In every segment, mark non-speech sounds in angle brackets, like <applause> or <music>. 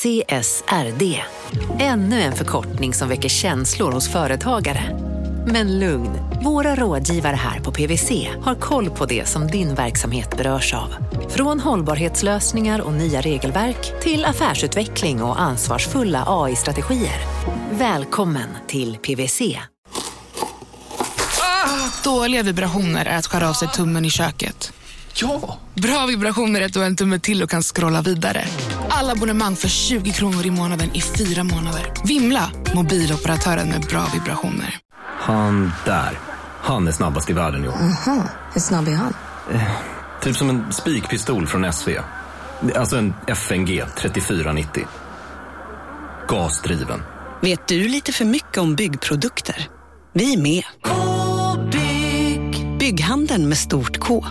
CSRD. Ännu en förkortning som väcker känslor hos företagare. Men lugn, våra rådgivare här på PWC har koll på det som din verksamhet berörs av. Från hållbarhetslösningar och nya regelverk till affärsutveckling och ansvarsfulla AI-strategier. Välkommen till PWC. Ah, dåliga vibrationer är att skära av sig tummen i köket. Ja! Bra vibrationer är att du har en tumme till och kan scrolla vidare. Alla abonnemang för 20 kronor i månaden i fyra månader. Vimla! Mobiloperatören med bra vibrationer. Han där. Han är snabbast i världen, jo. Aha, hur snabb är han? Typ som en spikpistol från SV. Alltså en FNG 3490. Gasdriven. Vet du lite för mycket om byggprodukter? Vi är med. -bygg. Bygghandeln med stort K.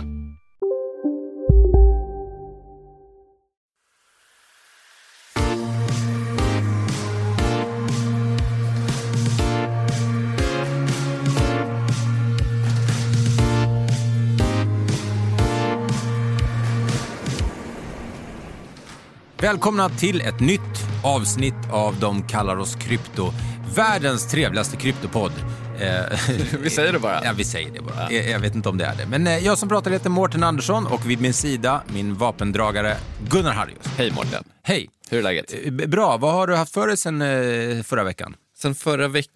Välkomna till ett nytt avsnitt av De kallar oss krypto. Världens trevligaste kryptopodd. <laughs> Eh, Vi säger det bara. Ja, vi säger det bara. Jag, jag vet inte om det är det. Men eh, jag som pratar heter Mårten Andersson och vid min sida min vapendragare Gunnar Harrius. Hej Mårten. Hej! Hur är läget? Eh, Bra, vad har du haft för dig sen eh, förra veckan? Sen förra veckan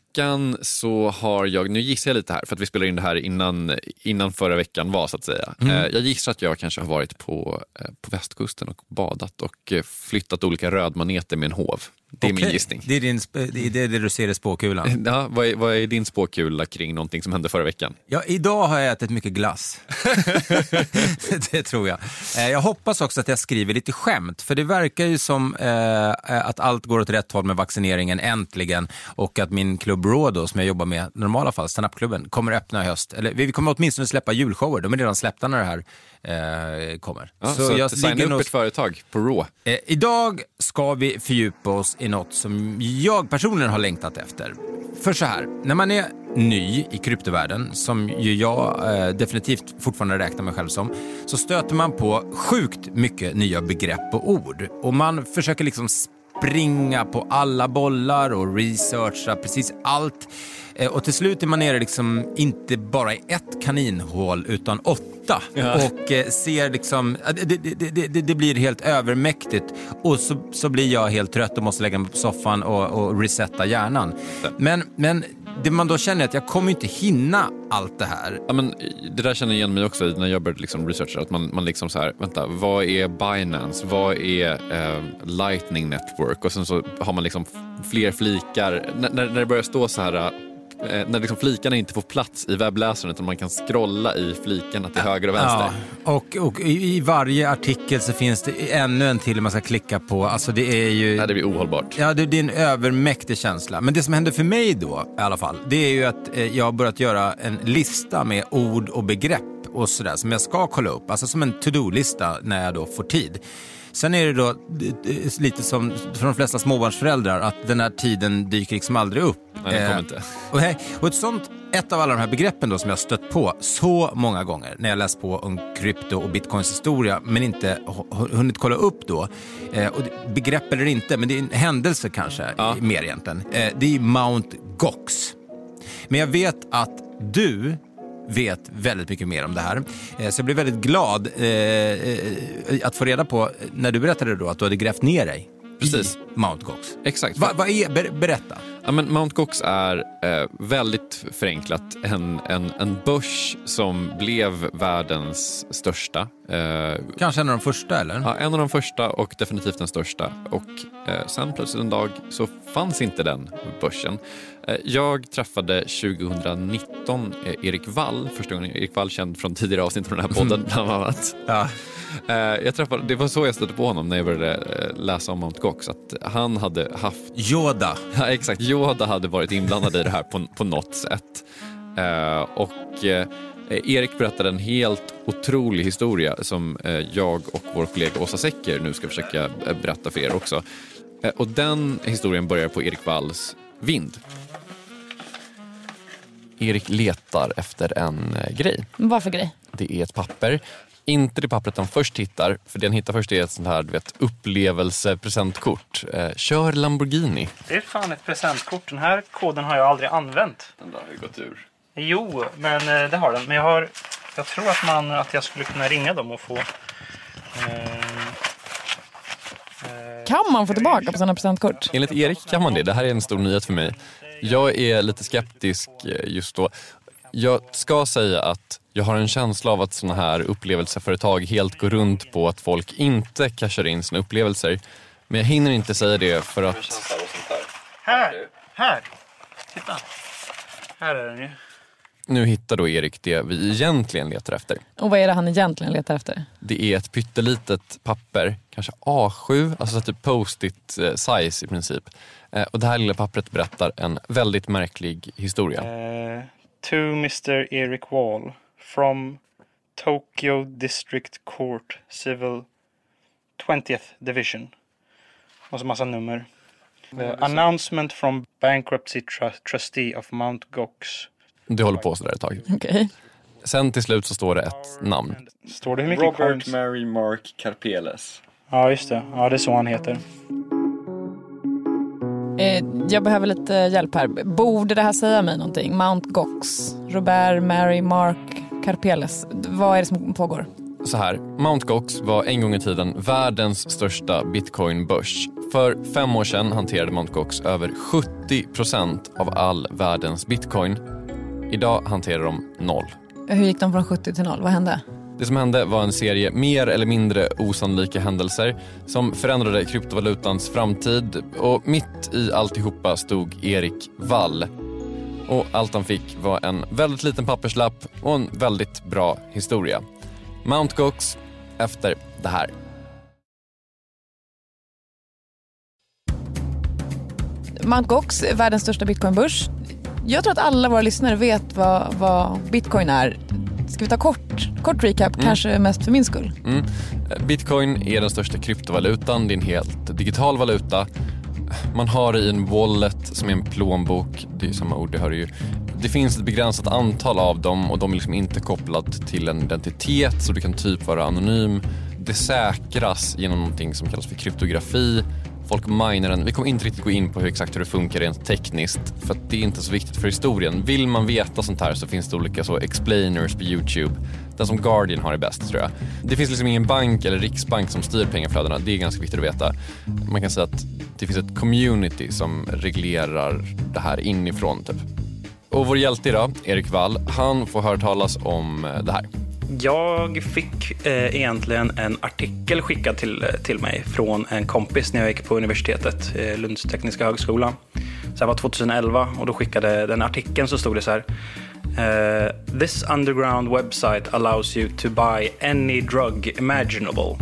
så har jag, nu gissar jag lite här för att vi spelar in det här innan, innan förra veckan var så att säga. Mm. Eh, Jag gissar att jag kanske har varit på, eh, på västkusten och badat och eh, flyttat olika rödmaneter med en hov. Det är min Okej. gissning. Det är, din, det är det du ser i spåkulan. <laughs> Ja, vad, är, vad är din spåkula kring någonting som hände förra veckan? Ja, idag har jag ätit mycket glass. <laughs> det tror jag. Eh, Jag hoppas också att jag skriver lite skämt, för det verkar ju som eh, att allt går åt rätt håll med vaccineringen äntligen och att min klubb Rådo, som jag jobbar med i normala fall, standupklubben, kommer öppna i höst. Eller vi kommer åtminstone släppa julshower, de är redan släppta när det här eh, kommer. Ja, så jag att signa upp nog- ett företag på Raw. Eh, idag ska vi fördjupa oss i något som jag personligen har längtat efter. För så här, när man är ny i kryptovärlden, som ju jag eh, definitivt fortfarande räknar mig själv som, så stöter man på sjukt mycket nya begrepp och ord. Och man försöker liksom springa på alla bollar och researcha precis allt. Eh, Och till slut är man nere liksom inte bara i ett kaninhål utan åtta. Och eh, ser liksom, ja, det, det, det, det, det blir helt övermäktigt. Och så, så blir jag helt trött och måste lägga mig på soffan och, och resetta hjärnan. Men, men det man då känner är att jag kommer inte hinna allt det här. Ja, men det där känner jag igen mig också när jag började liksom researcha. Att man, man liksom så här, vänta, vad är Binance? Vad är eh, Lightning Network? Och sen så har man liksom fler flikar. När, när när det börjar stå så här, när liksom flikarna inte får plats i webbläsaren utan man kan scrolla i flikarna till höger och vänster. Ja, och, och i, i varje artikel så finns det ännu en till man ska klicka på. Alltså det är ju... Nej, det blir ohållbart. Ja, det, det är en övermäktig känsla. Men det som hände för mig då, i alla fall, det är ju att eh, jag har börjat göra en lista med ord och begrepp och sådär som jag ska kolla upp. Alltså som en to-do-lista när jag då får tid. Sen är det då eh, lite som för de flesta småbarnsföräldrar att den här tiden dyker liksom aldrig upp. Nej, den kommer Eh, inte. Och, nej, och ett sånt, ett av alla de här begreppen då som jag stött på så många gånger när jag läst på om krypto och bitcoins historia men inte hu- hunnit kolla upp då. Eh, och begrepp eller inte, men det är en händelse kanske Ja. mer egentligen. Eh, det är Mount Gox. Men jag vet att du vet väldigt mycket mer om det här. Eh, så jag blev väldigt glad eh, eh, att få reda på, när du berättade då att du hade grävt ner dig Precis. i Mount Gox. Exakt. Va, vad är, ber, berätta. Ja, men Mount Gox är eh, väldigt förenklat en, en, en börs som blev världens största. Eh, Kanske en av de första eller? ja, en av de första och definitivt den största. Och eh, sen plötsligt en dag så fanns inte den börsen. Eh, jag träffade 2019 eh, Erik Wall, första gången. Erik Wall känd från tidigare avsnitt av den här podden bland annat. Ja. Eh, jag träffade, det var så jag stötte på honom när jag började eh, läsa om Mount Gox. Att han hade haft Yoda. <laughs> Ja, exakt. Yoda hade varit inblandad i det här på, på något sätt. Eh, och Erik berättade en helt otrolig historia som jag och vår kollega Åsa Secker nu ska försöka berätta för er också. Och den historien börjar på Erik Walls vind. Erik letar efter en grej. Vad för grej? Det är ett papper inte det pappret han först hittar, för det han hittar först är ett sånt här du vet, upplevelsepresentkort. Eh, kör Lamborghini. Det är fan ett presentkort. Den här koden har jag aldrig använt. Den där har ju gått ur. Jo, men eh, det har den. Men jag, har, jag tror att, man, att jag skulle kunna ringa dem och få... Eh, Kan man få tillbaka på sina presentkort? Enligt Erik kan man det. Det här är en stor nyhet för mig. Jag är lite skeptisk eh, just då. Jag ska säga att jag har en känsla av att såna här upplevelseföretag helt går runt på att folk inte cashar in sina upplevelser. Men jag hinner inte säga det för att... här! Här! Titta! Här är den ju. Nu hittar då Erik det vi egentligen letar efter. Och vad är det han egentligen letar efter? Det är ett pyttelitet papper, kanske A7, alltså typ post-it eh, size i princip. Eh, Och det här lilla pappret berättar en väldigt märklig historia. Eh, to Mr Eric Wall from Tokyo District Court Civil 20th Division. Och så massa nummer. Eh, announcement from Bankruptcy tru- Trustee of Mount Gox. Det håller på sådär ett tag. Okej. Sen till slut så står det ett namn. Står det hur mycket Robert? Mary Mark Karpeles. Ja, just det. Ja, det är så han heter. Eh, jag behöver lite hjälp här. Borde det här säga mig någonting? Mount Gox, Robert, Mary, Mark, Karpeles. Vad är det som pågår? Så här, Mt. Gox var en gång i tiden världens största bitcoinbörs. För fem år sedan hanterade Mt. Gox över 70% av all världens bitcoin. Idag hanterar de noll. Hur gick de från 70 till 0? Vad hände? Det som hände var en serie mer eller mindre osannolika händelser som förändrade kryptovalutans framtid och mitt i alltihopa stod Erik Wall. Och allt han fick var en väldigt liten papperslapp och en väldigt bra historia. Mount Gox efter det här. Mount Gox, är världens största bitcoinbörs. Jag tror att alla våra lyssnare vet vad, vad bitcoin är. Ska vi ta kort, kort recap, kanske mest för min skull? Mm. Bitcoin är den största kryptovalutan. Det är en helt digital valuta. Man har det i en wallet som är en plånbok. Det är samma ord, det hör ju. Det finns ett begränsat antal av dem och de är liksom inte kopplade till en identitet så du kan typ vara anonym. Det säkras genom någonting som kallas för kryptografi. Folk minar den. Vi kommer inte riktigt gå in på hur exakt hur det funkar rent tekniskt för att det är inte så viktigt för historien. Vill man veta sånt här så finns det olika så explainers på Youtube. Den som Guardian har är bäst tror jag. Det finns liksom ingen bank eller riksbank som styr pengaflödena. Det är ganska viktigt att veta. Man kan säga att det finns ett community som reglerar det här inifrån typ. Och vår hjälte idag, Erik Wall, han får höra talas om eh, det här. Jag fick eh, egentligen en artikel skickad till, eh, till mig från en kompis när jag gick på universitetet, eh, Lunds tekniska högskola. Så det var 2011 och då skickade den artikeln så stod det så här. Eh, This underground website allows you to buy any drug imaginable.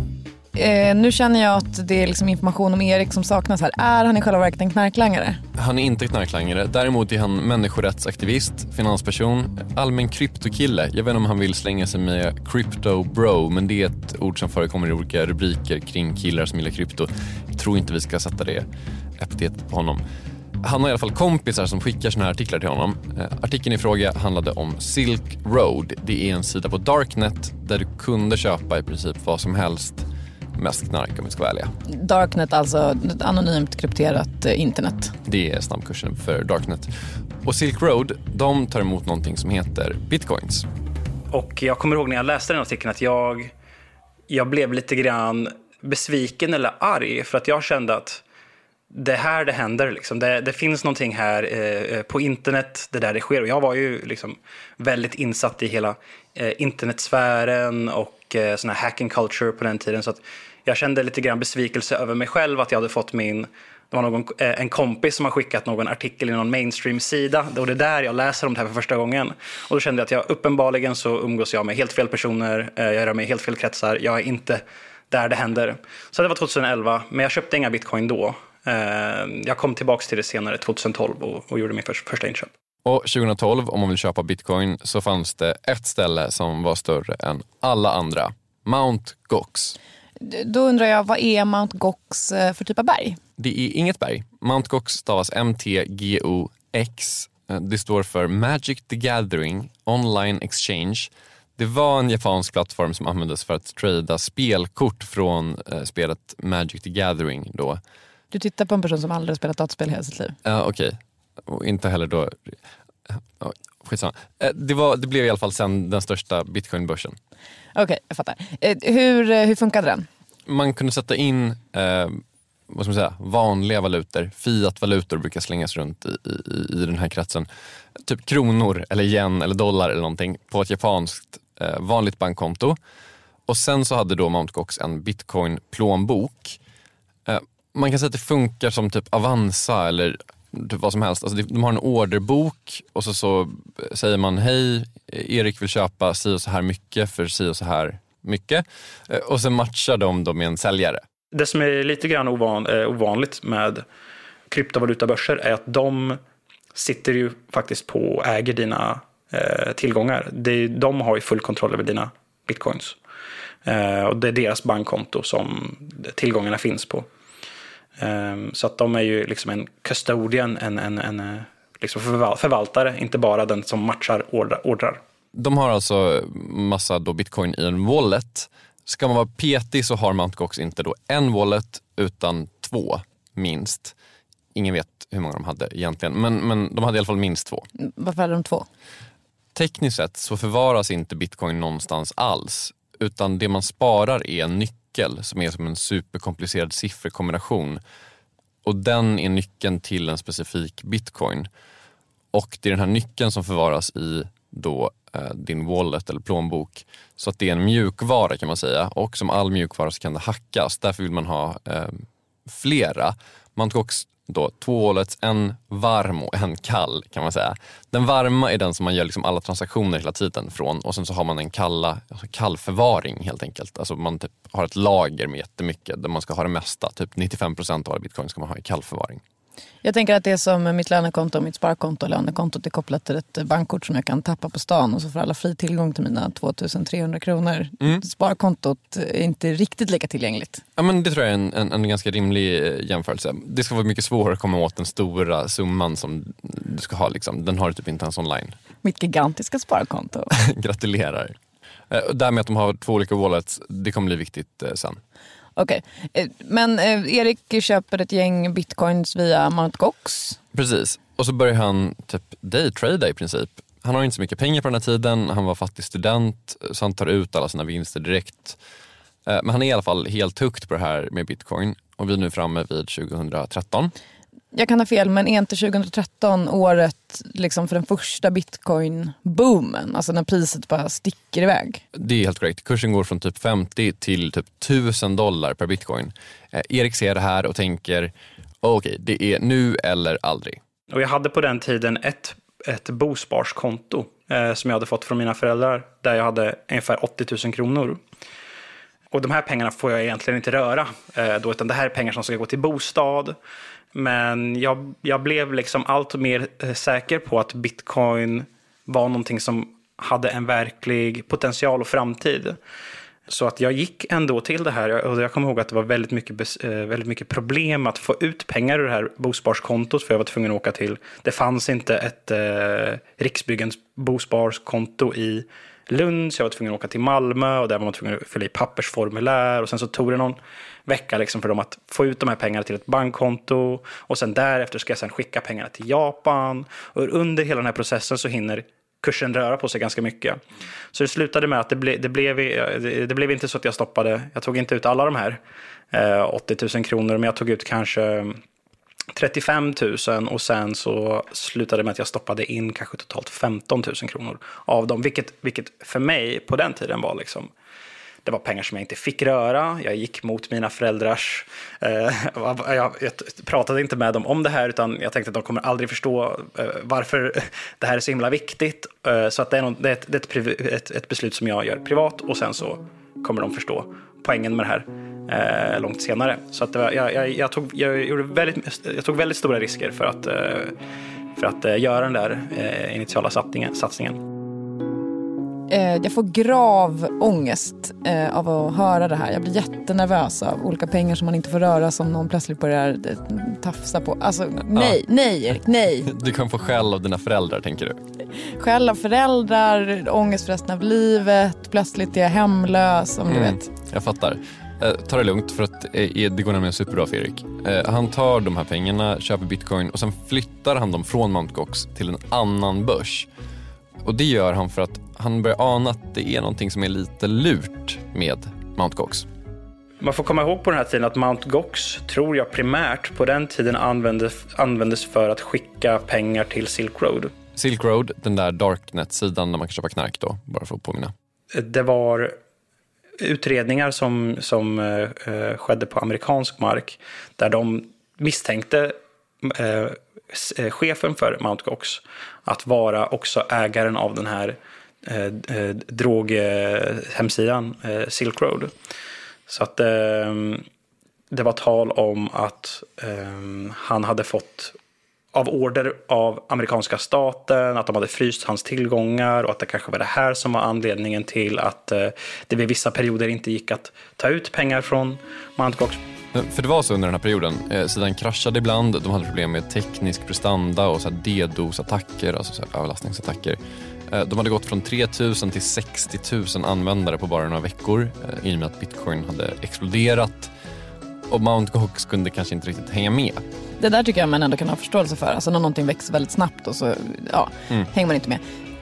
Eh, nu känner jag att det är liksom information om Erik som saknas här. Är han i själva verket en knarklangare? Han är inte knarklangare. Däremot är han människorättsaktivist, finansperson, allmän kryptokille. Jag vet inte om han vill slänga sig med crypto bro, men det är ett ord som förekommer i olika rubriker kring killar som gillar krypto. Jag tror inte vi ska sätta det epitetet på honom. Han har i alla fall kompisar som skickar såna här artiklar till honom. Eh, artikeln i fråga handlade om Silk Road. Det är en sida på Darknet där du kunde köpa i princip vad som helst. Mest knark om vi ska vara ärliga. Darknet, alltså ett anonymt krypterat eh, internet. Det är snabbkursen för Darknet. Och Silk Road, de tar emot någonting som heter bitcoins. Och jag kommer ihåg när jag läste den artikeln att jag, jag blev lite grann besviken eller arg för att jag kände att det här det händer. Liksom. Det, det finns någonting här eh, på internet, det där det sker. Och jag var ju liksom väldigt insatt i hela eh, internetsfären och eh, sån här hacking culture på den tiden. Så att jag kände lite grann besvikelse över mig själv att jag hade fått min det var någon, eh, en kompis som har skickat någon artikel i någon mainstream-sida och det är där jag läser om det här för första gången. Och då kände jag att jag uppenbarligen så umgås jag med helt fel personer, eh, jag rör mig i helt fel kretsar, jag är inte där det händer. Så det var 2011, men jag köpte inga bitcoin då. Eh, jag kom tillbaka till det senare, 2012, och, och gjorde min första inköp. Och 2012, om man vill köpa bitcoin, så fanns det ett ställe som var större än alla andra. Mount Gox. Då undrar jag, vad är Mount Gox eh, för typ av berg? Det är inget berg. Mount Gox stavas MTGOX. Eh, Det står för Magic the Gathering Online Exchange. Det var en japansk plattform som användes för att trada spelkort från eh, spelet Magic the Gathering. Då. Du tittar på en person som aldrig spelat dataspel i hela sitt liv. Ja, Okej, och inte heller då... Skitsamma. Eh, Det, var, det blev i alla fall sen den största bitcoinbörsen. Okej, jag fattar. Eh, hur, eh, hur funkade den? Man kunde sätta in eh, vad ska man säga, vanliga valutor, fiat-valutor brukar slängas runt i, i, i den här kretsen. Typ kronor, eller yen eller dollar eller någonting på ett japanskt eh, vanligt bankkonto. Och sen så hade då Mt. Gox en bitcoin-plånbok. Eh, man kan säga att det funkar som typ Avanza eller typ vad som helst. Alltså de har en orderbok och så, så säger man hej, Erik vill köpa si och så här mycket för si och så här mycket. Eh, och sen matchar de då med en säljare. Det som är lite grann ovan, eh, ovanligt med kryptovalutabörser är att de sitter ju faktiskt på och äger dina eh, tillgångar. De, de har ju full kontroll över dina bitcoins. Eh, och det är deras bankkonto som tillgångarna finns på. Eh, så att de är ju liksom en custodian, en, en, en eh, liksom förval- förvaltare, inte bara den som matchar ordrar. ordrar. De har alltså massa då bitcoin i en wallet. Ska man vara petig så har Mt. Gox inte då en wallet utan två minst. Ingen vet hur många de hade egentligen, men, men de hade i alla fall minst två. Varför hade de två? Tekniskt sett så förvaras inte bitcoin någonstans alls, utan det man sparar är en nyckel som är som en superkomplicerad sifferkombination. Och den är nyckeln till en specifik bitcoin. Och det är den här nyckeln som förvaras i då eh, din wallet eller plånbok. Så att det är en mjukvara kan man säga. Och som all mjukvara så kan det hackas. Därför vill man ha eh, flera. Man tog också då två wallets, en varm och en kall kan man säga. Den varma är den som man gör liksom alla transaktioner hela tiden från och sen så har man en kalla, alltså kallförvaring helt enkelt. Alltså man typ har ett lager med jättemycket där man ska ha det mesta. Typ 95 procent av bitcoin ska man ha i kallförvaring. Jag tänker att det är som mitt lönekonto och mitt sparkonto. Lönekontot är kopplat till ett bankkort som jag kan tappa på stan och så får alla fri tillgång till mina 2300 kronor. Sparkontot är inte riktigt lika tillgängligt. Ja, men det tror jag är en, en, en ganska rimlig eh, jämförelse. Det ska vara mycket svårare att komma åt den stora summan som du ska ha. Liksom. Den har du typ inte ens online. Mitt gigantiska sparkonto. <laughs> Gratulerar. Eh, och Det här med att de har två olika wallets, det kommer bli viktigt eh, sen. Okej, Okay. men eh, Erik köper ett gäng bitcoins via Mt. Gox. Precis. Och så börjar han typ daytrada i princip. Han har inte så mycket pengar på den här tiden, han var fattig student så han tar ut alla sina vinster direkt. Eh, Men han är i alla fall helt hooked på det här med bitcoin och vi är nu framme vid 2013. Jag kan ha fel, men är inte 2013 året liksom för den första bitcoin-boomen? Alltså när priset bara sticker iväg. Det är helt korrekt. Kursen går från typ 50 till typ 1000 dollar per bitcoin. Eh, Erik ser det här och tänker, okej, det är nu eller aldrig. Och jag hade på den tiden ett, ett bosparskonto eh, som jag hade fått från mina föräldrar. Där jag hade ungefär 80 000 kronor. Och de här pengarna får jag egentligen inte röra. Eh, då, utan det här är pengar som ska gå till bostad. Men jag, jag blev liksom allt mer eh, säker på att bitcoin var någonting som hade en verklig potential och framtid. Så att jag gick ändå till det här och jag kommer ihåg att det var väldigt mycket, eh, väldigt mycket problem att få ut pengar ur det här bosparskontot för jag var tvungen att åka till. Det fanns inte ett eh, Riksbyggens bosparskonto i Lund så jag var tvungen att åka till Malmö och där var man tvungen att fylla i pappersformulär. Och sen så tog det någon vecka liksom för dem att få ut de här pengarna till ett bankkonto. Och sen därefter ska jag sen skicka pengarna till Japan. Och under hela den här processen så hinner kursen röra på sig ganska mycket. Så det slutade med att det, ble, det, blev, det, det blev inte så att jag stoppade, jag tog inte ut alla de här eh, 80 000 kronor, men jag tog ut kanske 35 000 och sen så slutade det med att jag stoppade in kanske totalt 15 000 kronor av dem, vilket, vilket för mig på den tiden var liksom det var pengar som jag inte fick röra. Jag gick mot mina föräldrars... Eh, <laughs> jag, jag pratade inte med dem om det här, utan jag tänkte att de kommer aldrig förstå eh, varför <laughs> det här är så himla viktigt. Eh, så att det är, något, det är, ett, det är ett, ett, ett beslut som jag gör privat och sen så kommer de förstå poängen med det här eh, långt senare. Så att det var, jag, jag, jag, tog, jag, gjorde väldigt, jag tog väldigt stora risker för att, eh, för att eh, göra den där eh, initiala satsningen. satsningen. Eh, jag får grav ångest eh, av att höra det här. Jag blir jättenervös av olika pengar som man inte får röra som någon plötsligt börjar eh, tafsa på. Alltså nej, nej Erik, nej. <laughs> Du kan få skäll av dina föräldrar tänker du? Skäll av föräldrar, ångest för resten av livet, plötsligt är jag hemlös om du Mm. vet. Jag fattar. Eh, ta det lugnt för att eh, det går nämligen superbra för Erik. Eh, han tar de här pengarna, köper bitcoin och sen flyttar han dem från Mt. Gox till en annan börs. Och det gör han för att han börjar ana att det är någonting som är lite lurt med Mt. Gox. Man får komma ihåg på den här tiden att Mt. Gox, tror jag primärt på den tiden användes, användes för att skicka pengar till Silk Road. Silk Road, den där darknet-sidan där man kan köpa knark då, bara för att påminna. Det var utredningar som, som eh, eh, skedde på amerikansk mark där de misstänkte eh, Eh, chefen för Mount Gox att vara också ägaren av den här eh, eh, droghemsidan eh, Silk Road. Så att eh, det var tal om att eh, han hade fått av order av amerikanska staten, att de hade fryst hans tillgångar och att det kanske var det här som var anledningen till att eh, det vid vissa perioder inte gick att ta ut pengar från Mount Gox. Eh, För det var så under den här perioden. Eh, sidan kraschade ibland, de hade problem med teknisk prestanda och DDoS-attacker, alltså så överlastningsattacker. Eh, de hade gått från 3000 till 60 000 användare på bara några veckor eh, i och med att bitcoin hade exploderat. Och Mt. Gox kunde kanske inte riktigt hänga med. Det där tycker jag man ändå kan ha förståelse för. Alltså när någonting växer väldigt snabbt och så ja, Mm. hänger man inte med.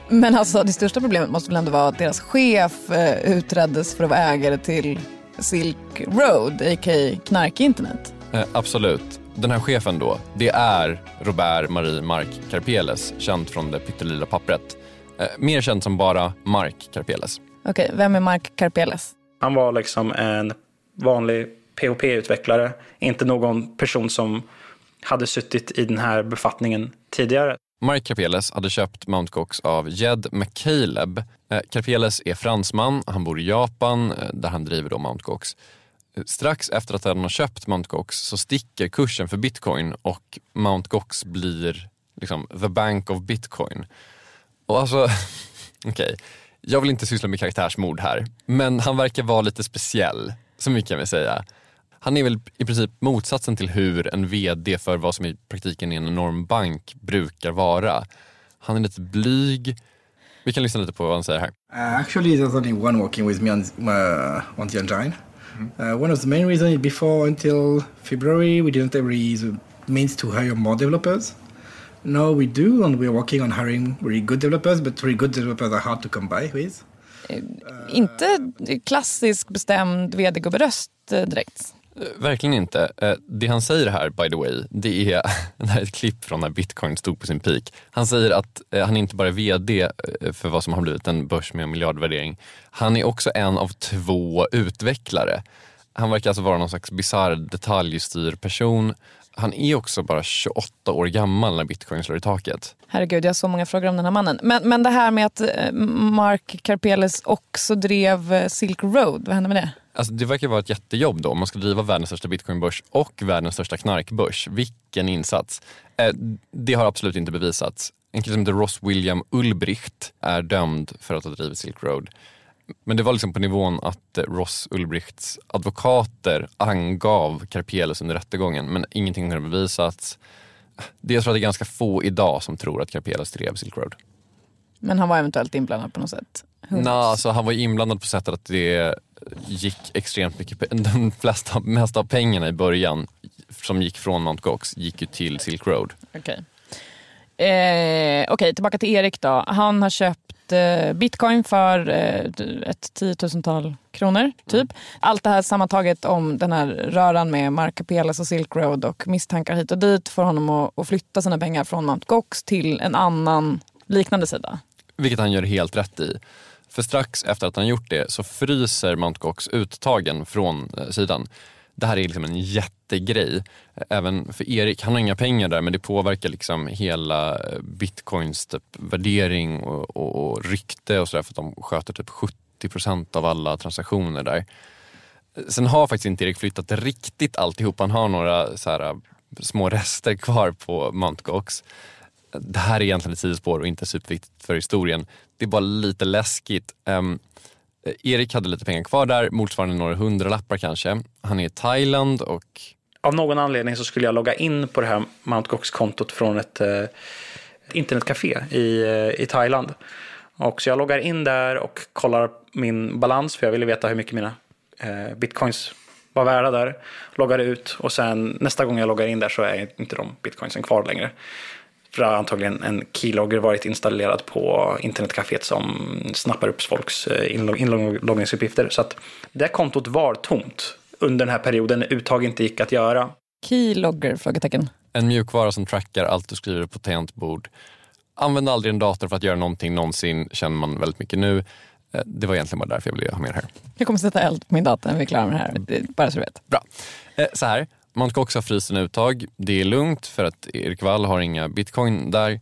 Men alltså det största problemet måste väl ändå vara att deras chef eh, utreddes för att vara ägare till Silk Road, a.k.a. knark-internet. Eh, absolut. Den här chefen då, det är Robert Marie Mark Karpeles, känd från det pyttelilla pappret. Eh, mer känd som bara Mark Karpeles. Okej, vem är Mark Karpeles? Han var liksom en vanlig POP-utvecklare, inte någon person som hade suttit i den här befattningen tidigare. Mark Karpeles hade köpt Mount Gox av Jed McCaleb. Eh, Karpeles är fransman, han bor i Japan eh, där han driver då Mount Gox. Eh, strax efter att han har köpt Mount Gox så sticker kursen för bitcoin och Mount Gox blir liksom the bank of bitcoin. Och alltså, <laughs> okej, jag vill inte syssla med karaktärsmord här, men han verkar vara lite speciell, så mycket kan vi säga. Han är väl i princip motsatsen till hur en VD för vad som i praktiken är en enorm bank brukar vara. Han är lite blyg. Vi kan lyssna lite på vad han säger här. Uh, actually, there's only one working with me on uh, on the engine. Uh, one of the main reasons before until February we didn't have really the means to hire more developers. Now we do, and we're working on hiring really good developers. But really good developers are hard to come by with. Inte klassisk bestämd vd-gubberöst eh, direkt. Eh, verkligen inte. Eh, det han säger här, by the way, det är, <laughs> det här är ett klipp från när bitcoin stod på sin peak. Han säger att eh, han inte bara är VD för vad som har blivit en börs med en miljardvärdering. Han är också en av två utvecklare. Han verkar alltså vara någon slags bisarr detaljstyrperson. Han är också bara 28 år gammal när bitcoin slår i taket. Herregud, jag har så många frågor om den här mannen. Men, men det här med att Mark Karpeles också drev Silk Road, vad hände med det? Alltså det verkar vara ett jättejobb då om man ska driva världens största bitcoinbörs och världens största knarkbörs. Vilken insats! Eh, det har absolut inte bevisats. En kille som heter Ross William Ulbricht är dömd för att ha drivit Silk Road. Men det var liksom på nivån att eh, Ross Ulbrichts advokater angav Karpeles under rättegången men ingenting har bevisats. Det jag tror att det är ganska få idag som tror att Karpeles drev Silk Road. Men han var eventuellt inblandad på något sätt. Nej, knows? alltså han var inblandad på sättet att det gick extremt mycket, <laughs> de flesta, mesta av pengarna i början som gick från Mt. Gox gick ju till Silk Road. Okej. Eh, Okej, tillbaka till Erik då. Han har köpt eh, bitcoin för eh, ett tiotusental kronor, typ. Allt det här sammantaget om den här röran med Mark Karpeles och Silk Road och misstankar hit och dit får honom att, att flytta sina pengar från Mt. Gox till en annan liknande sida. Vilket han gör helt rätt i. För strax efter att han gjort det så fryser Mt. Gox uttagen från eh, sidan. Det här är liksom en jättegrej. Även för Erik, han har inga pengar där men det påverkar liksom hela eh, bitcoins typ värdering och, och, och rykte och sådär för att de sköter typ 70% av alla transaktioner där. Sen har faktiskt inte Erik flyttat riktigt alltihop. Han har några så här, eh, små rester kvar på Mt. Gox det här är egentligen ett sidospår och inte superviktigt för historien. Det är bara lite läskigt. Um, Erik hade lite pengar kvar där, motsvarande några hundralappar kanske. Han är i Thailand och... Av någon anledning så skulle jag logga in på det här Mount Gox-kontot från ett eh, internetcafé i, eh, i Thailand. Och så jag loggar in där och kollar min balans för jag ville veta hur mycket mina eh, bitcoins var värda där. Loggar ut och sen nästa gång jag loggar in där så är inte de bitcoinsen kvar längre. För antagligen en keylogger varit installerad på internetcaféet som snappar upp folks eh, inloggningsuppgifter. Så att det kontot var tomt under den här perioden när uttag inte gick att göra. Keylogger? Frågetecken. En mjukvara som trackar allt du skriver på tangentbord. Använd aldrig en dator för att göra någonting någonsin, känner man väldigt mycket nu. Eh, det var egentligen bara därför jag ville ha med det här. Jag kommer sätta eld på min dator när vi är klara med det här, bara så du vet. Bra. Eh, så här, man ska också ha frysen uttag. Det är lugnt för att Erik Wall har inga bitcoin där.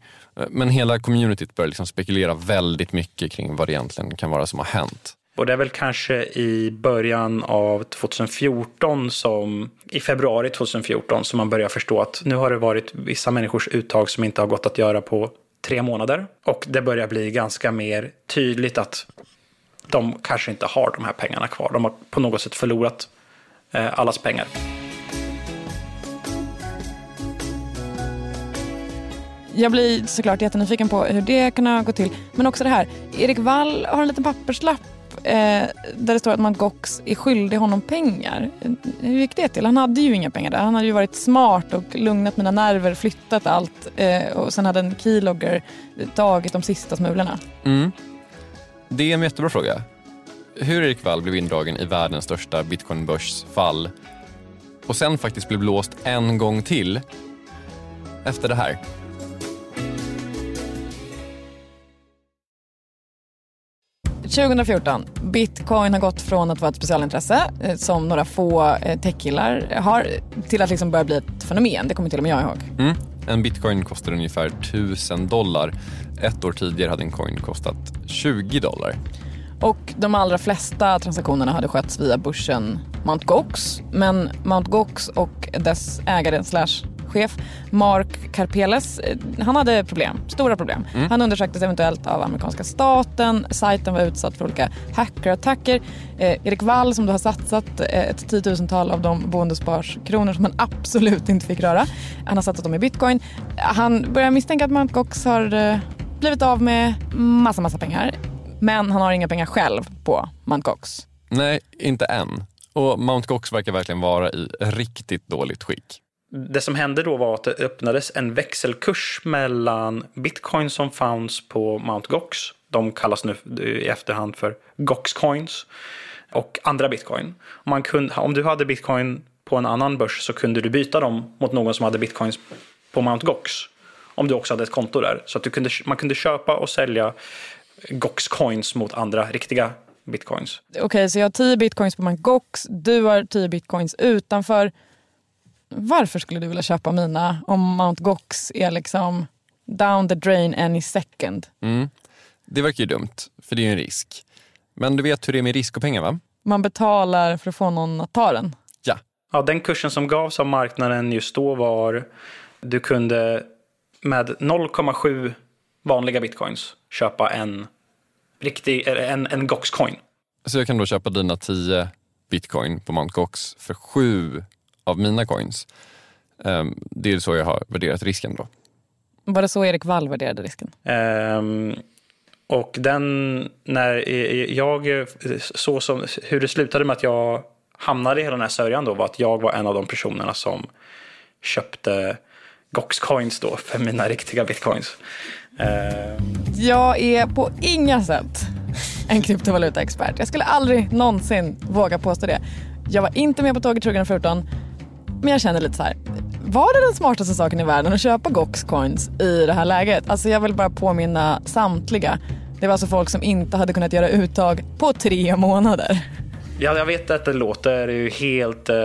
Men hela communityt börjar liksom spekulera väldigt mycket kring vad det egentligen kan vara som har hänt. Och det är väl kanske i början av 2014 som, i februari 2014 som man börjar förstå att nu har det varit vissa människors uttag som inte har gått att göra på tre månader. Och det börjar bli ganska mer tydligt att de kanske inte har de här pengarna kvar. De har på något sätt förlorat eh, allas pengar. Jag blir såklart jättenyfiken på hur det kan ha gått till. Men också det här, Erik Wall har en liten papperslapp eh, där det står att Gox är skyldig honom pengar. Hur gick det till? Han hade ju inga pengar där. Han hade ju varit smart och lugnat mina nerver, flyttat allt eh, och sen hade en keylogger tagit de sista smulorna. Mm. Det är en jättebra fråga. Hur Erik Wall blev indragen i världens största bitcoinbörs fall och sen faktiskt blev blåst en gång till efter det här. 2014. Bitcoin har gått från att vara ett specialintresse eh, som några få eh, techkillar har till att liksom börja bli ett fenomen. Det kommer till och med jag ihåg. Mm. En bitcoin kostar ungefär 1000 dollar. Ett år tidigare hade en coin kostat 20 dollar. Och de allra flesta transaktionerna hade skötts via börsen Mt. Gox. Men Mt. Gox och dess ägare slash chef Mark Karpeles, eh, han hade problem, stora problem. Mm. Han undersöktes eventuellt av amerikanska staten, sajten var utsatt för olika hackerattacker. Eh, Erik Wall som då har satsat eh, ett tiotusental av de boendesparskronor som han absolut inte fick röra. Han har satsat dem i bitcoin. Han börjar misstänka att Mt. Gox har eh, blivit av med massa, massa pengar. Men han har inga pengar själv på Mt. Gox. Nej, inte än. Och Mt. Gox verkar verkligen vara i riktigt dåligt skick det som hände då var att det öppnades en växelkurs mellan bitcoin som fanns på Mount Gox. De kallas nu i efterhand för Gox coins. Och andra bitcoin. Man kunde, om du hade bitcoin på en annan börs så kunde du byta dem mot någon som hade bitcoins på Mount Gox. Om du också hade ett konto där. Så att du kunde, man kunde köpa och sälja Gox coins mot andra riktiga bitcoins. Okej, okay, så jag har 10 bitcoins på Mount Gox. Du har 10 bitcoins utanför varför skulle du vilja köpa mina om Mount Gox är liksom down the drain any second? Mm. Det verkar ju dumt, för det är ju en risk. Men du vet hur det är med risk och pengar va? Man betalar för att få någon att ta den. Ja. Ja, den kursen som gavs av marknaden just då var du kunde med 0,7 vanliga bitcoins köpa en riktig, en, en Gox-coin. Så jag kan då köpa dina 10 bitcoin på Mt. Gox för 7 av mina coins. Um, det är så jag har värderat risken då. Var det så Erik Wall värderade risken? Um, och den, när jag, så som, hur det slutade med att jag hamnade i hela den här sörjan då var att jag var en av de personerna som köpte Gox coins då för mina riktiga bitcoins. Uh... Jag är på inga sätt en kryptovalutaexpert. Jag skulle aldrig någonsin våga påstå det. Jag var inte med på tåget 2014 men jag känner lite så här. Var det den smartaste saken i världen att köpa Gox coins i det här läget? Alltså jag vill bara påminna samtliga. Det var alltså folk som inte hade kunnat göra uttag på tre månader. Ja, jag vet att det låter ju helt eh,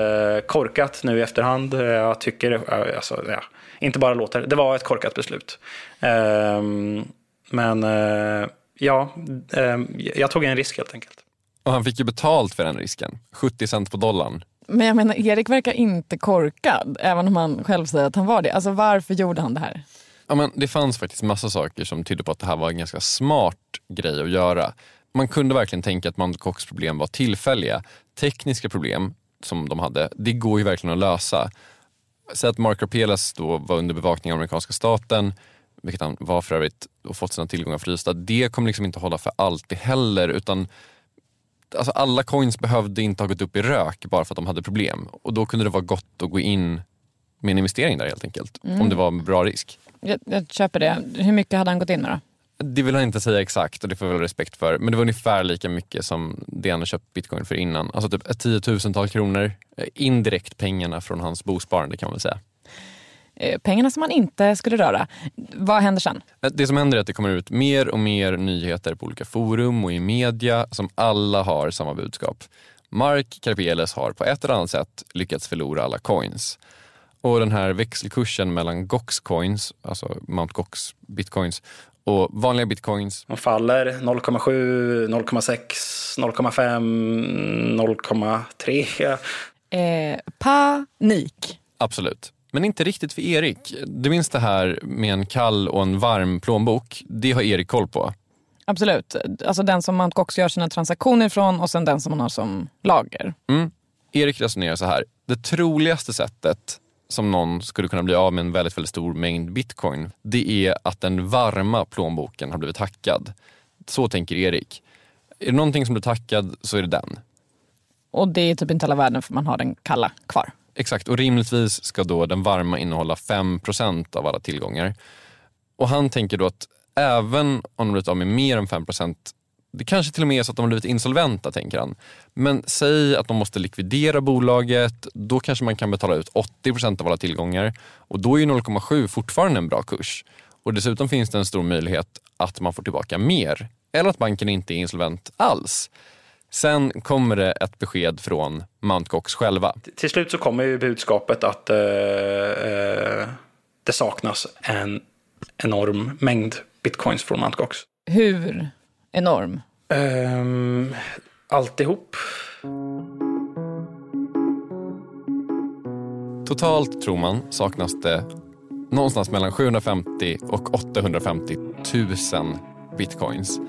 korkat nu i efterhand. Jag tycker, eh, alltså, ja, inte bara låter, det var ett korkat beslut. Eh, men eh, ja, ehm, jag tog en risk helt enkelt. Och han fick ju betalt för den risken, 70 cent på dollarn. Men jag menar, Erik verkar inte korkad, även om han själv säger att han var det. Alltså varför gjorde han det här? Ja, men det fanns faktiskt massa saker som tydde på att det här var en ganska smart grej att göra. Man kunde verkligen tänka att Mt. Problem var tillfälliga. Tekniska problem som de hade, det går ju verkligen att lösa. Säg att Mark Rapelas då var under bevakning av amerikanska staten, vilket han var för övrigt, och fått sina tillgångar frysta. Det kommer liksom inte hålla för alltid heller. utan alltså Alla coins behövde inte ha gått upp i rök bara för att de hade problem. Och då kunde det vara gott att gå in med en investering där helt enkelt. Mm. Om det var en bra risk. Jag, jag köper det. Hur mycket hade han gått in med då? Det vill han inte säga exakt och det får jag väl respekt för. Men det var ungefär lika mycket som det han hade köpt bitcoin för innan. Alltså typ ett tiotusental kronor. Eh, Indirekt pengarna från hans bosparande kan man väl säga. Eh, Pengarna som man inte skulle röra. Vad händer sen? Eh, Det som händer är att det kommer ut mer och mer nyheter på olika forum och i media som alla har samma budskap. Mark Karpeles har på ett eller annat sätt lyckats förlora alla coins. Och den här växelkursen mellan Gox coins, alltså Mt. Gox bitcoins och vanliga bitcoins. De faller 0,7, 0,6, 0,5, 0,3. Eh, panik. Absolut. Men inte riktigt för Erik. Du minns det här med en kall och en varm plånbok? Det har Erik koll på. Absolut. Alltså den som Mt. Gox gör sina transaktioner ifrån och sen den som man har som lager. Mm. Erik resonerar så här. Det troligaste sättet som någon skulle kunna bli av med en väldigt, väldigt stor mängd bitcoin, det är att den varma plånboken har blivit hackad. Så tänker Erik. Är det någonting som blir hackad så är det den. Och det är typ inte hela världen för man har den kalla kvar. Exakt, och rimligtvis ska då den varma innehålla 5% av alla tillgångar. Och han tänker då att även om de blivit av med mer än 5% det kanske till och med är så att de har blivit insolventa, tänker han. Men säg att de måste likvidera bolaget, då kanske man kan betala ut 80% av alla tillgångar. Och då är ju 0,7 fortfarande en bra kurs. Och dessutom finns det en stor möjlighet att man får tillbaka mer. Eller att banken inte är insolvent alls. Sen kommer det ett besked från Mt. Gox själva. Till slut så kommer ju budskapet att eh, eh, det saknas en enorm mängd bitcoins från Mt. Gox. Hur enorm? Um, alltihop. Totalt tror man saknas det någonstans mellan 750 och 850 000 bitcoins.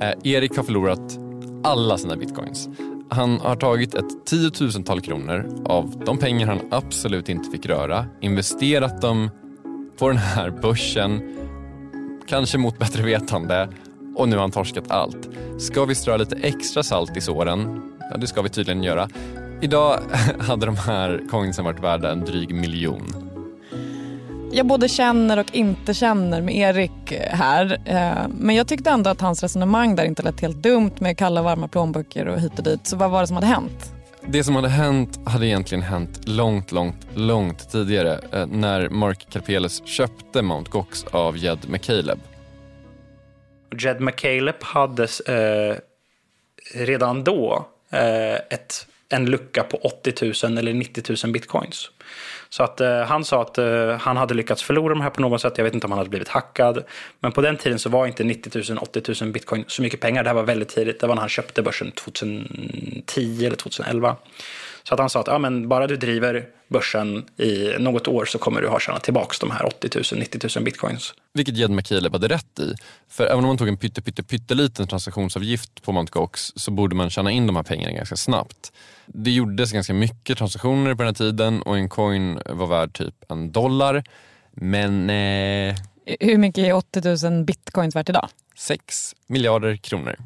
Eh, Erik har förlorat alla sina bitcoins. Han har tagit ett tiotusental kronor av de pengar han absolut inte fick röra, investerat dem på den här börsen, kanske mot bättre vetande och nu har han torskat allt. Ska vi strö lite extra salt i såren? Ja, det ska vi tydligen göra. Idag <laughs> hade de här coinsen varit värda en dryg miljon. Jag både känner och inte känner med Erik här. Eh, Men jag tyckte ändå att hans resonemang där inte lät helt dumt med kalla varma plånböcker och hit och dit. Så vad var det som hade hänt? Det som hade hänt hade egentligen hänt långt, långt, långt tidigare eh, när Mark Karpeles köpte Mt. Gox av Jed McCaleb. Jed McCaleb hade eh, redan då eh, ett, en lucka på 80 000 eller 90 000 bitcoins. Så att eh, han sa att eh, han hade lyckats förlora de här på något sätt. Jag vet inte om han hade blivit hackad. Men på den tiden så var inte 90 000, 80 000 bitcoin så mycket pengar. Det här var väldigt tidigt. Det var när han köpte börsen 2010 eller 2011. Så att han sa att ja, men bara du driver börsen i något år så kommer du ha tjänat tillbaka de här 80 000, 90 000 bitcoins. Vilket Jed McCaleb hade rätt i. För även om man tog en pytte, pytte, pytteliten transaktionsavgift på Mt. Gox så borde man tjäna in de här pengarna ganska snabbt. Det gjordes ganska mycket transaktioner på den här tiden och en coin var värd typ en dollar. Men eh, Hur mycket är 80 000 bitcoins värt idag? 6 miljarder kronor.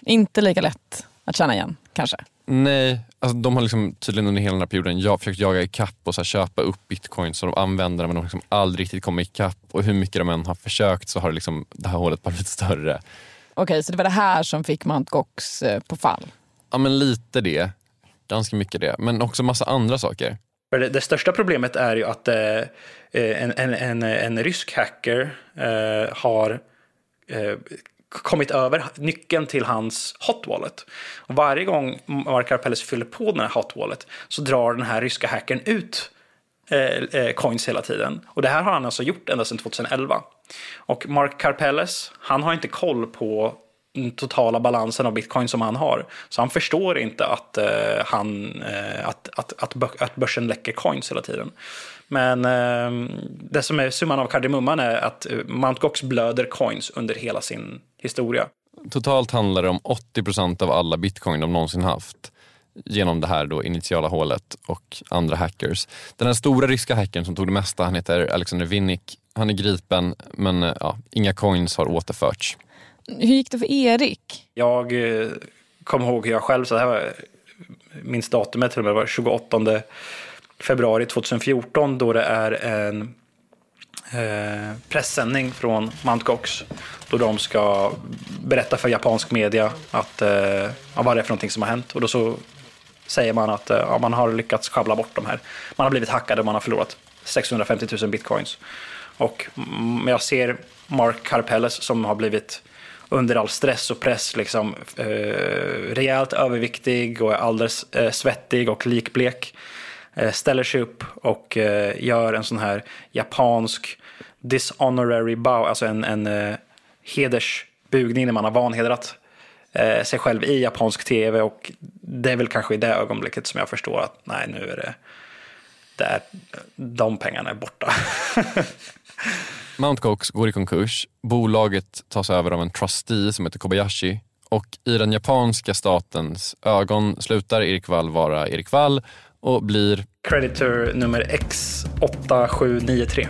Inte lika lätt att tjäna igen, kanske. Nej, alltså de har liksom tydligen under hela den här perioden jag försökt jaga ikapp och så här köpa upp bitcoins och använda dem men de har liksom aldrig riktigt kommit ikapp. Och hur mycket de än har försökt så har det, liksom, det här hålet bara blivit större. Okej, så det var det här som fick Mt. Gox eh, på fall? Ja men lite det. Ganska mycket det. Men också massa andra saker. Det, det största problemet är ju att eh, en, en, en, en rysk hacker eh, har eh, kommit över nyckeln till hans hot wallet. Och varje gång Mark Karpeles fyller på den här hot wallet så drar den här ryska hackern ut eh, eh, coins hela tiden. Och det här har han alltså gjort ända sedan 2011. Och Mark Karpeles, han har inte koll på totala balansen av bitcoin som han har. Så han förstår inte att, eh, han, eh, att, att, att, att börsen läcker coins hela tiden. Men eh, det som är summan av kardemumman är att eh, Mt. Gox blöder coins under hela sin historia. Totalt handlar det om 80% av alla bitcoin de någonsin haft genom det här då initiala hålet och andra hackers. Den här stora ryska hackern som tog det mesta, han heter Alexander Vinnik. Han är gripen men eh, ja, inga coins har återförts. Hur gick det för Erik? Jag eh, kommer ihåg hur jag själv, så det här var, minns datumet till och med, det var 28 februari 2014 då det är en eh, pressändning från Mt. Gox. Då de ska berätta för japansk media att, eh, ja, vad det är för någonting som har hänt. Och då så säger man att eh, ja, man har lyckats sjabbla bort de här. Man har blivit hackade och man har förlorat 650 000 bitcoins. Och mm, jag ser Mark Karpelles som har blivit under all stress och press liksom, eh, rejält överviktig och är alldeles eh, svettig och likblek. Eh, ställer sig upp och eh, gör en sån här japansk dishonorary bow, alltså en, en eh, hedersbugning när man har vanhedrat eh, sig själv i japansk tv och det är väl kanske i det ögonblicket som jag förstår att nej, nu är det, det är, de pengarna är borta. <laughs> Mt. Gox går i konkurs, bolaget tas över av en trustee som heter Kobayashi och i den japanska statens ögon slutar Erik Wall vara Erik Wall och blir Creditor nummer X8793.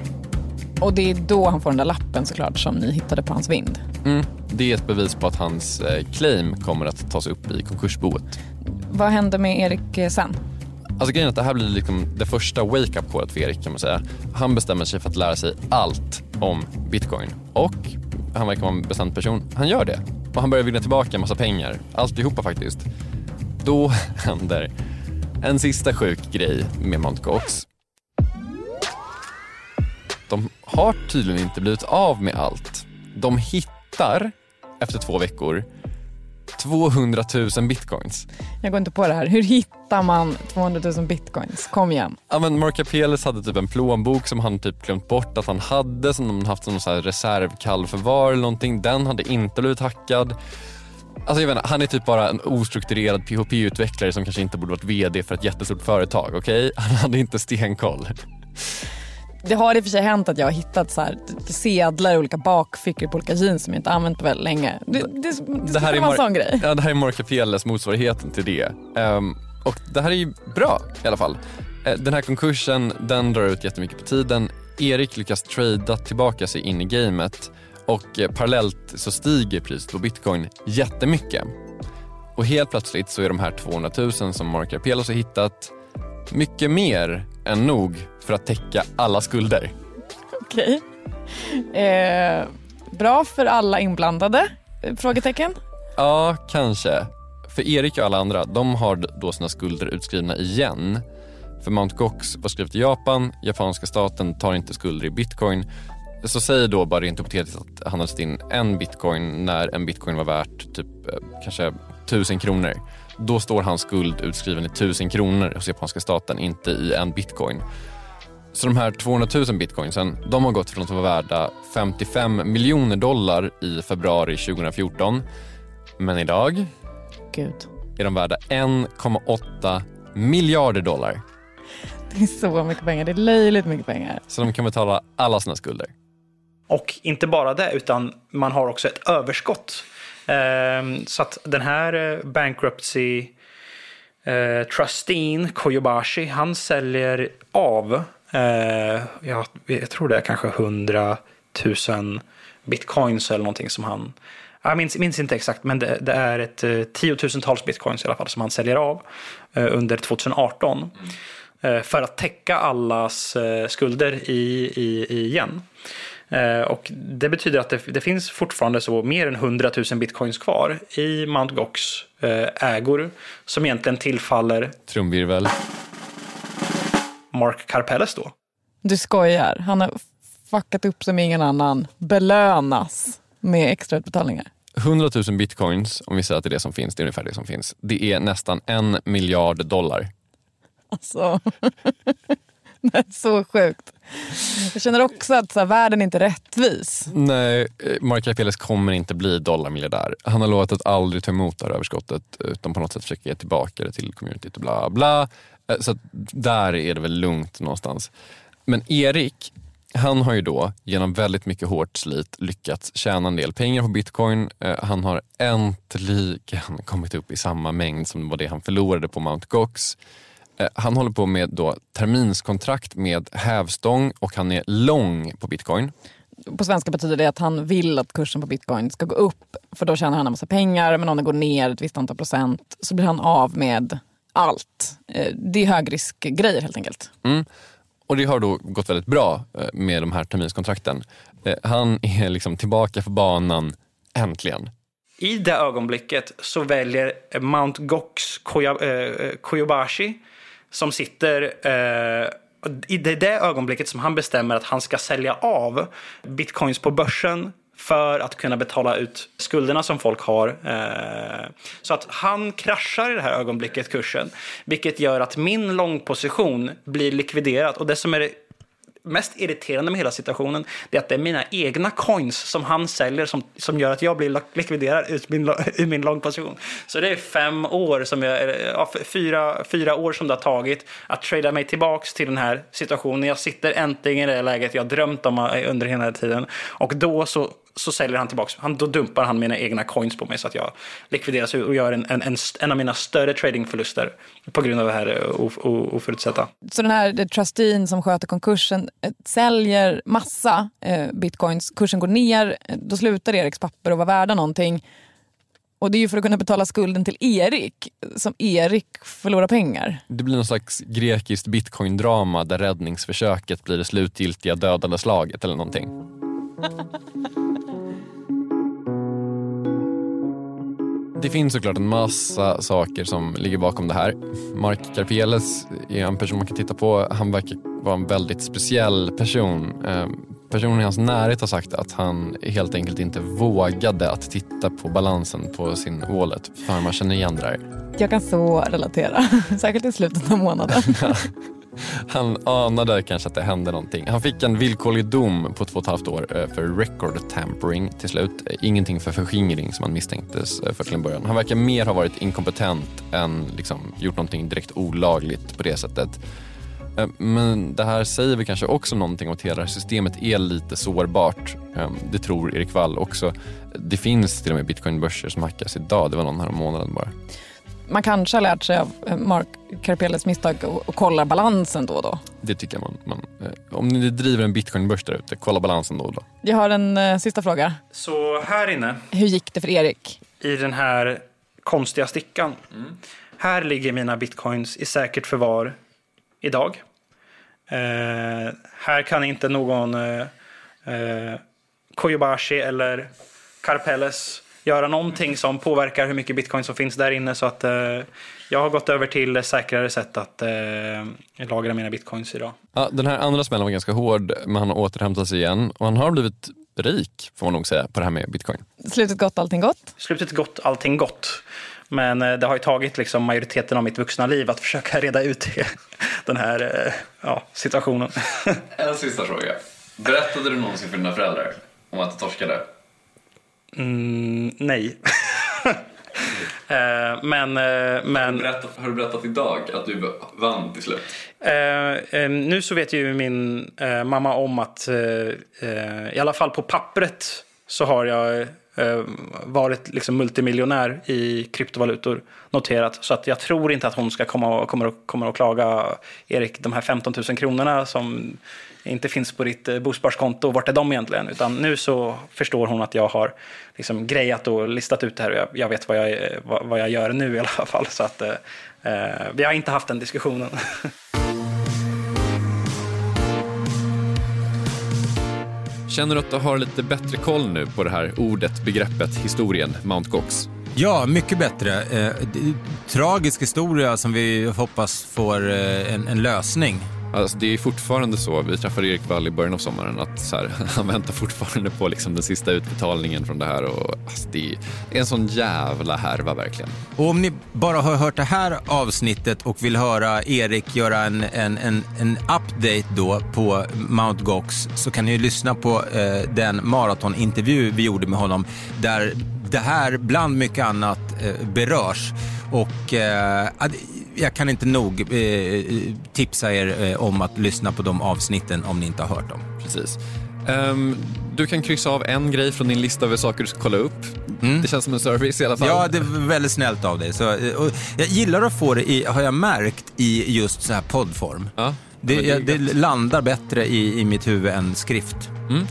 Och det är då han får den där lappen såklart som ni hittade på hans vind. Mm, det är ett bevis på att hans eh, claim kommer att tas upp i konkursboet. Vad hände med Erik eh, sen? Alltså grejen är att det här blir liksom det första wake-up callet för Erik kan man säga. Han bestämmer sig för att lära sig allt om bitcoin och han verkar vara en bestämd person. Han gör det och han börjar vinna tillbaka en massa pengar. Alltihopa faktiskt. Då <laughs> händer en sista sjuk grej med Mt. Gox. De har tydligen inte blivit av med allt. De hittar efter två veckor 200 000 bitcoins. Jag går inte på det här. Hur hittar man 200 000 bitcoins? Kom igen. Ja, men Mark Apeles hade typ en plånbok som han typ glömt bort att han hade som de haft som här reservkallförvar eller någonting. Den hade inte blivit hackad. Alltså jag inte, han är typ bara en ostrukturerad PHP-utvecklare som kanske inte borde varit VD för ett jättestort företag. Okej? Han hade inte stenkoll. Det har i och för sig hänt att jag har hittat så här, sedlar i olika bakfickor på olika jeans som jag inte använt på väldigt länge. Det, det, det, det här är vara en sån grej. Ja, det här är Mark Apeles motsvarigheten till det. Um, och det här är ju bra i alla fall. Uh, den här konkursen den drar ut jättemycket på tiden. Erik lyckas trada tillbaka sig in i gamet och uh, parallellt så stiger priset på bitcoin jättemycket. Och helt plötsligt så är de här 200 000 som Mark Apeles har hittat mycket mer än nog för att täcka alla skulder. Okej. Eh, bra för alla inblandade? Frågetecken? Ja, kanske. För Erik och alla andra, de har då sina skulder utskrivna igen. För Mt. Gox var skrivet i Japan, japanska staten tar inte skulder i bitcoin. Så säg då bara rent hypotetiskt att han har satt in en bitcoin när en bitcoin var värt typ kanske tusen kronor. Då står hans skuld utskriven i tusen kronor hos japanska staten, inte i en bitcoin. Så de här 200 000 bitcoinsen, de har gått från att vara värda 55 miljoner dollar i februari 2014. Men idag Gud. är de värda 1,8 miljarder dollar. Det är så mycket pengar. Det är löjligt mycket pengar. Så de kan betala alla sina skulder. Och inte bara det, utan man har också ett överskott. Ehm, så att den här eh, bankruptcy eh, trusteen, Koyobashi, han säljer av, eh, jag tror det är kanske 100 000 bitcoins eller någonting som han jag minns, minns inte exakt, men det, det är ett eh, tiotusentals bitcoins i alla fall som han säljer av eh, under 2018. Eh, för att täcka allas eh, skulder i, i, i igen. Eh, och det betyder att det, det, finns fortfarande så mer än 100 000 bitcoins kvar i Mt. Gox eh, ägor som egentligen tillfaller Trumvirvel. Mark Karpelles då. Du skojar. Han har fuckat upp som ingen annan. Belönas med extrautbetalningar. 100 000 bitcoins, om vi säger att det är det som finns, det är ungefär det som finns. Det är nästan en miljard dollar. Alltså, <laughs> Det är så sjukt. Jag känner också att så här, världen är inte rättvis. Nej, eh, Mark Karpeles kommer inte bli dollarmiljardär. Han har lovat att aldrig ta emot det här överskottet eh, utan på något sätt försöka ge tillbaka det till communityt och bla bla. Eh, så att där är det väl lugnt någonstans. Men Erik, han har ju då genom väldigt mycket hårt slit lyckats tjäna en del pengar på bitcoin. Han har äntligen <laughs> kommit upp i samma mängd som var det han förlorade på Mt. Gox. Eh, Han håller på med då terminskontrakt med hävstång och han är lång på bitcoin. På svenska betyder det att han vill att kursen på bitcoin ska gå upp för då tjänar han en massa pengar men om den går ner ett visst antal procent så blir han av med allt. Eh, Det är högriskgrejer helt enkelt. Mm. Och det har då gått väldigt bra eh, med de här terminskontrakten. Han är liksom tillbaka på banan, äntligen. I det ögonblicket så väljer Mount Gox Koya, eh, Koyobashi som sitter eh, i det, det ögonblicket som han bestämmer att han ska sälja av bitcoins på börsen för att kunna betala ut skulderna som folk har. Eh, så att han kraschar i det här ögonblicket kursen, vilket gör att min långposition blir likviderad. Och det som är det mest irriterande med hela situationen det är att det är mina egna coins som han säljer som, som gör att jag blir likviderad ur min, ur <laughs> min långposition. Så det är fem år, som jag, ja, fyra, fyra år som det har tagit att trada mig tillbaks till den här situationen. Jag sitter äntligen i det läget jag drömt om eh, under hela tiden. Och då så så säljer han tillbaks. Han, då dumpar han mina egna coins på mig så att jag likvideras och gör en, en, en, en av mina större tradingförluster på grund av det här eh, oförutsedda. Så den här trusteen som sköter konkursen eh, säljer massa eh, bitcoins. Kursen går ner, eh, då slutar Eriks papper att vara värda någonting. Och det är ju för att kunna betala skulden till Erik som Erik förlorar pengar. Det blir någon slags grekiskt bitcoin-drama där räddningsförsöket blir det slutgiltiga dödande slaget eller någonting. <laughs> Det finns såklart en massa saker som ligger bakom det här. Mark Karpeles är en person man kan titta på. Han verkar vara en väldigt speciell person. Eh, Personen i hans närhet har sagt att han helt enkelt inte vågade att titta på balansen på sin wallet. För man känner igen det där. Jag kan så relatera, <laughs> särskilt i slutet av månaden. <laughs> Han anade kanske att det hände någonting. Han fick en villkorlig dom på två och ett halvt år eh, för record tampering till slut. Eh, ingenting för förskingring som han misstänktes eh, för till en början. Han verkar mer ha varit inkompetent än liksom gjort någonting direkt olagligt på det sättet. Men det här säger vi kanske också någonting om att hela systemet är lite sårbart. Ehm, det tror Erik Wall också. Det finns till och med bitcoinbörser som hackas idag. Det var någon här om månaden bara. Man kanske har lärt sig av eh, Mark Karpeles misstag och, kollar balansen då och då. Det tycker jag man, man eh, Om ni driver en bitcoinbörs där ute, kolla balansen då och då. Jag har en eh, sista fråga. Så här inne Hur gick det för Erik? i den här konstiga stickan. Här ligger mina bitcoins i säkert förvar idag. Eh, här kan inte någon eh, eh, Koyobashi eller Karpeles göra någonting som påverkar hur mycket bitcoin som finns där inne. Så att eh, jag har gått över till säkrare sätt att eh, lagra mina bitcoins idag. Ja, den här andra smällen var ganska hård, men han har återhämtat sig igen. Och han har blivit rik, får man nog säga, på det här med bitcoin. Slutet gott, allting gott? Slutet gott, allting gott. Men eh, det har ju tagit liksom majoriteten av mitt vuxna liv att <laughs> försöka reda ut den här eh, ja, situationen. <laughs> En sista fråga. Berättade du någonsin för dina föräldrar om att du torskade? Mm, nej. <laughs> Eh, men eh, men har du berättat idag att du vann till slut? eh, eh, nu så vet ju min eh, mamma om att eh, i alla fall på pappret så har jag varit liksom multimiljonär i kryptovalutor noterat. Så att jag tror inte att hon ska komma och, kommer, och, kommer och klaga Erik, de här 15 000 kronorna som inte finns på ditt eh, bosparskonto, vart är de egentligen? Utan nu så förstår hon att jag har liksom grejat och listat ut det här och jag, jag vet vad jag, eh, vad, vad jag gör nu i alla <laughs> fall. Så att eh, eh, vi har inte haft den diskussionen. <laughs> Känner du att du har lite bättre koll nu på det här ordet, begreppet, historien, Mount Gox? Ja, mycket bättre. Eh, tragisk historia som vi hoppas får eh, en, en lösning. Alltså, det är fortfarande så, vi träffade Erik Wall i början av sommaren, att så här, <laughs> han väntar fortfarande på liksom, den sista utbetalningen från det här. Och, alltså, det är en sån jävla härva verkligen. Och om ni bara har hört det här avsnittet och vill höra Erik göra en, en, en, en update då på Mount Gox så kan ni ju lyssna på eh, den maratonintervju vi gjorde med honom där det här bland mycket annat eh, berörs. Och eh, jag kan inte nog eh, tipsa er eh, om att lyssna på de avsnitten om ni inte har hört dem. Precis. Um, du kan kryssa av en grej från din lista över saker du ska kolla upp. Mm. Det känns som en service i alla fall. Ja, det är väldigt snällt av dig. Så, jag gillar att få det, i, har jag märkt, i just så här poddform. Ja, det, det, jag, det landar bättre i, i mitt huvud än skrift. Mm.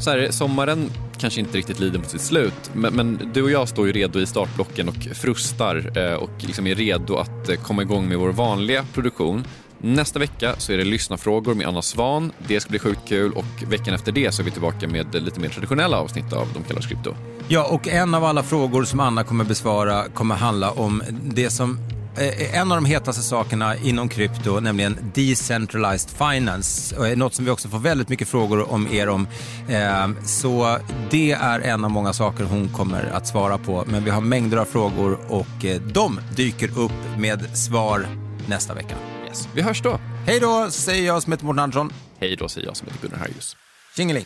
Så här, sommaren kanske inte riktigt lider mot sitt slut, men, men, du och jag står ju redo i startblocken och frustar eh, och liksom är redo att eh, komma igång med vår vanliga produktion. Nästa vecka så är det lyssnarfrågor med Anna Svan. Det ska bli sjukt kul och veckan efter det så är vi tillbaka med lite mer traditionella avsnitt av De kallar skripto. Ja, och en av alla frågor som Anna kommer besvara kommer handla om det som en av de hetaste sakerna inom krypto, nämligen decentralized finance. Något som vi också får väldigt mycket frågor om er om. Eh, så det är en av många saker hon kommer att svara på. Men vi har mängder av frågor och eh, de dyker upp med svar nästa vecka. Yes. Vi hörs då. Hej då, säger jag som heter Mårten Andersson. Hej då, säger jag som heter Gunnar Harjus. Tjingeling.